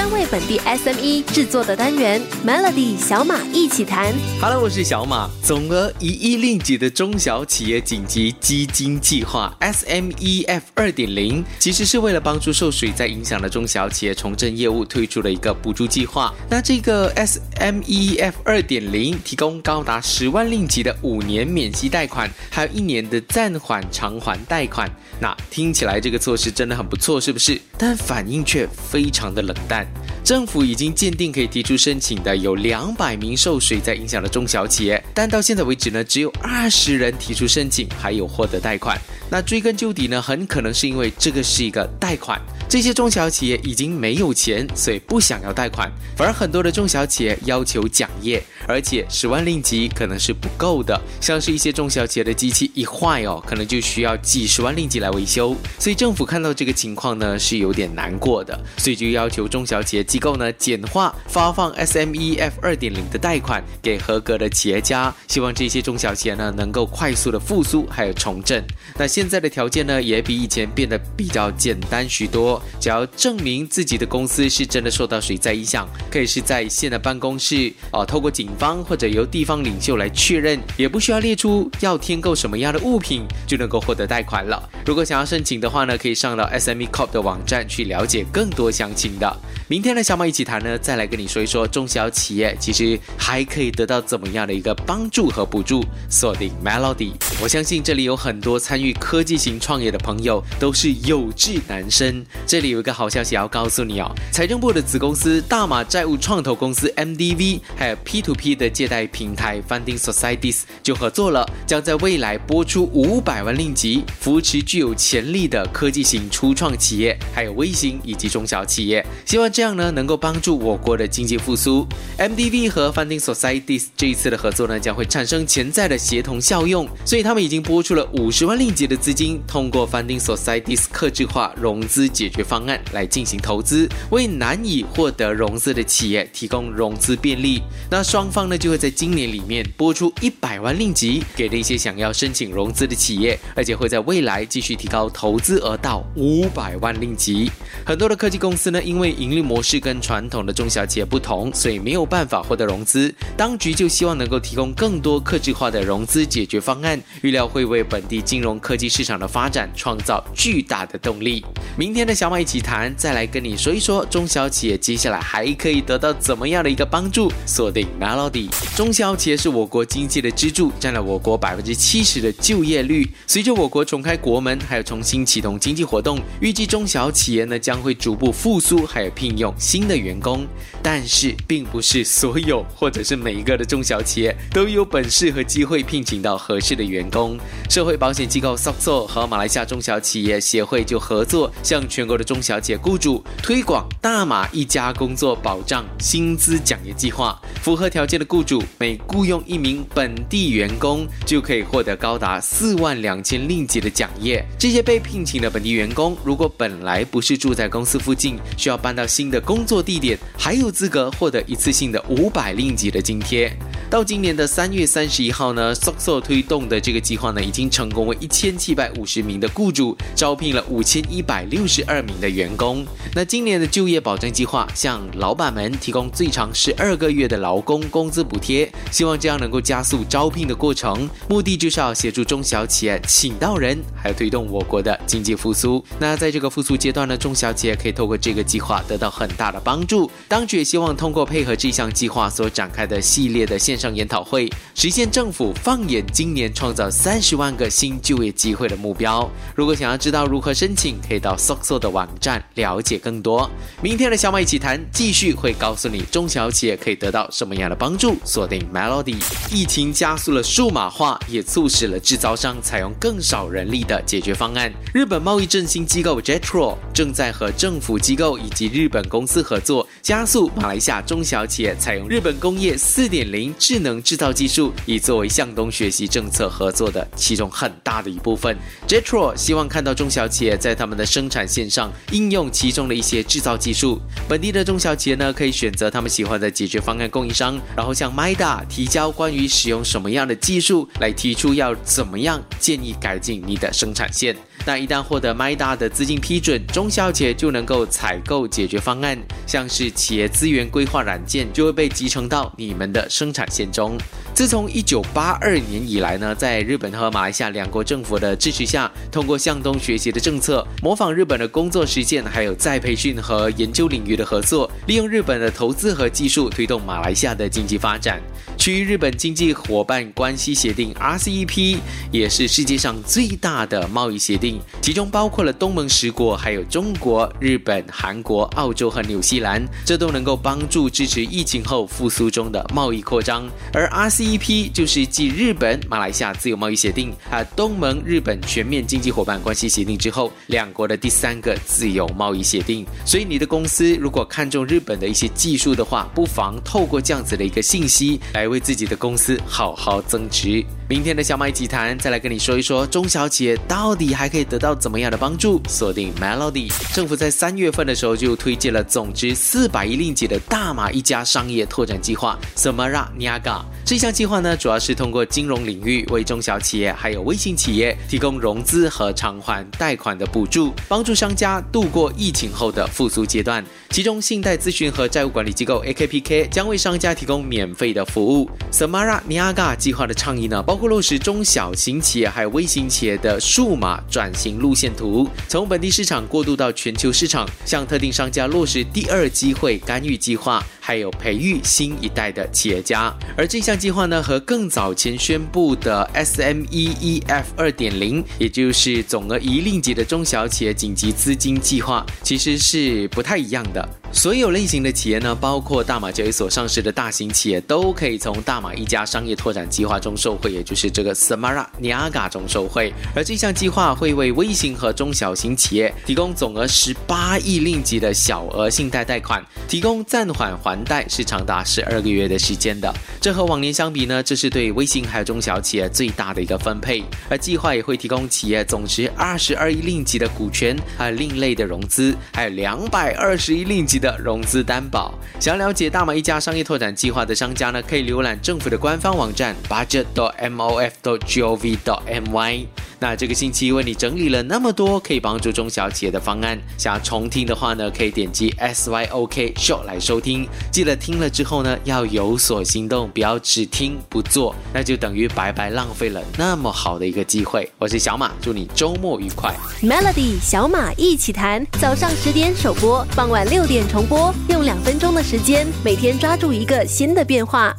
专为本地 SME 制作的单元 Melody 小马一起谈。Hello，我是小马。总额一亿令吉的中小企业紧急基金计划 SMEF 二点零，其实是为了帮助受水灾影响的中小企业重振业务推出了一个补助计划。那这个 SMEF 二点零提供高达十万令吉的五年免息贷款，还有一年的暂缓偿还贷款。那听起来这个措施真的很不错，是不是？但反应却非常的冷淡。政府已经鉴定可以提出申请的有两百名受水灾影响的中小企业，但到现在为止呢，只有二十人提出申请，还有获得贷款。那追根究底呢，很可能是因为这个是一个贷款，这些中小企业已经没有钱，所以不想要贷款，反而很多的中小企业要求讲业，而且十万令吉可能是不够的，像是一些中小企业的机器一坏哦，可能就需要几十万令吉来维修，所以政府看到这个情况呢，是有点难过的，所以就要求中小企业机构呢简化发放 SMEF 二点零的贷款给合格的企业家，希望这些中小企业呢能够快速的复苏还有重振。那现在的条件呢也比以前变得比较简单许多，只要证明自己的公司是真的受到水灾影响，可以是在线的办公室哦，透过警方或者由地方领袖来确认，也不需要列出要添购什么样的物品就能够获得贷款了。如果想要申请的话呢，可以上到 SME Cop 的网站去了解更多详情的。明天的小马一起谈呢，再来跟你说一说中小企业其实还可以得到怎么样的一个帮助和补助。锁定 Melody，我相信这里有很多参与科技型创业的朋友都是有志男生。这里有一个好消息要告诉你哦，财政部的子公司大马债务创投公司 MDV，还有 P2P 的借贷平台 Funding Societies 就合作了，将在未来拨出五百万令吉，扶持具有潜力的科技型初创企业，还有微型以及中小企业，希望这样呢能够帮助我国的经济复苏。MDV 和 Funding Societies 这一次的合作呢，将会产生潜在的协同效用，所以他们已经拨出了五十万令吉的资金，通过 Funding Societies 客制化融资解决方案来进行投资，为难以获得融资的企业提供融资便利。那双方呢就会在今年里面拨出一百万令吉给那些想要申请融资的企业，而且会在未来继续提高投资额到五百万令吉。很多的科技公司呢，因为盈利模式跟传统的中小企业不同，所以没有办法获得融资。当局就希望能够提供更多客制化的融资解决方案，预料会为本地金融科技市场的发展创造巨大的动力。明天的小外一起谈，再来跟你说一说中小企业接下来还可以得到怎么样的一个帮助。锁定 Melody，中小企业是我国经济的支柱，占了我国百分之七十的就业率。随着我国重开国门，还有重新启动经济活动，预计中小企业呢将会逐步复苏，还有聘用新的员工。但是，并不是所有或者是每一个的中小企业都有本事和机会聘请到合适的员工。社会保险机构 SOCSO 和马来西亚中小企业协会就合作，向全国的中小企业雇主推广大马一家工作保障薪资奖业计划。符合条件的雇主每雇佣一名本地员工，就可以获得高达四万两千令吉的奖业。这些被聘请的本地员工，如果本来不是住在公司附近，需要搬到新的工作地点，还有资格获得一次性的五百令吉的津贴。到今年的三月三十一号呢，SOCSO 推动的这个计划呢，已经成功为一千七百五十名的雇主招聘了五千一百六十二名的员工。那今年的就业保障计划向老板们提供最长十二个月的劳工工资补贴，希望这样能够加速招聘的过程。目的就是要协助中小企业请到人，还有推动我国的经济复苏。那在这个复苏阶段呢，中小企业可以透过这个计划得到很大的帮助。当局也希望通过配合这项计划所展开的系列的线上研讨会，实现政府放眼今年创造三十万个新就业机会的目标。如果想要知道如何申请，可以到 SOCSO 的网站了解更多。明天的小马一起谈，继续会告诉你中小企业可以得到什么样的帮助。锁定 Melody，疫情加速了数码化，也促使了制造商采用更少人力的解决方案。日本贸易振兴机构 JETRO 正在和政府机构以及日本公司合作，加速马来西亚中小企业采用日本工业四点零智能制造技术，已作为向东学习政策合作的其中很大的一部分。JETRO 希望看到中小企业在他们的生产线上应用其中的一些制造技术。本地的中小企业呢，可以选择他们喜欢的解决方案供应商，然后向 MIDA 提交关于使用什么样的技术，来提出要怎么样建议改进你的生产线。那一旦获得 MIDA 的资金批准，中小企业就能够采购解决方案，像是企业资源规划软件就会被集成到你们的生产线中。自从一九八二年以来呢，在日本和马来西亚两国政府的支持下，通过向东学习的政策，模仿日本的工作实践，还有再培训和研究领域的合作，利用日本的投资和技术推动马来西亚的经济发展。区域日本经济伙伴关系协定 （RCEP） 也是世界上最大的贸易协定，其中包括了东盟十国，还有中国、日本、韩国、澳洲和纽西兰，这都能够帮助支持疫情后复苏中的贸易扩张。而第一批就是继日本、马来西亚自由贸易协定和东盟日本全面经济伙伴关系协定之后，两国的第三个自由贸易协定。所以，你的公司如果看中日本的一些技术的话，不妨透过这样子的一个信息来。为自己的公司好好增值。明天的小麦集谈再来跟你说一说中小企业到底还可以得到怎么样的帮助。锁定 Melody，政府在三月份的时候就推荐了总值四百亿令吉的大马一家商业拓展计划 Samara Niaga。这项计划呢，主要是通过金融领域为中小企业还有微型企业提供融资和偿还贷款的补助，帮助商家度过疫情后的复苏阶段。其中，信贷咨询和债务管理机构 AKPK 将为商家提供免费的服务。Samara Niaga 计划的倡议呢，包括落实中小型企业还有微型企业的数码转型路线图，从本地市场过渡到全球市场，向特定商家落实第二机会干预计划。还有培育新一代的企业家，而这项计划呢，和更早前宣布的 SMEEF 二点零，也就是总额一令吉的中小企业紧急资金计划，其实是不太一样的。所有类型的企业呢，包括大马交易所上市的大型企业，都可以从大马一家商业拓展计划中受惠，也就是这个 Samara Niaga 中受惠。而这项计划会为微型和中小型企业提供总额十八亿令吉的小额信贷贷款，提供暂缓还贷是长达十二个月的时间的。这和往年相比呢，这是对微型还有中小企业最大的一个分配。而计划也会提供企业总值二十二亿令吉的股权，还有另类的融资，还有两百二十亿令吉。的融资担保，想要了解大马一家商业拓展计划的商家呢，可以浏览政府的官方网站 budget.mof.gov.my。那这个星期为你整理了那么多可以帮助中小企业的方案，想要重听的话呢，可以点击 SYOK Show 来收听。记得听了之后呢，要有所行动，不要只听不做，那就等于白白浪费了那么好的一个机会。我是小马，祝你周末愉快。Melody 小马一起谈，早上十点首播，傍晚六点重播，用两分钟的时间，每天抓住一个新的变化。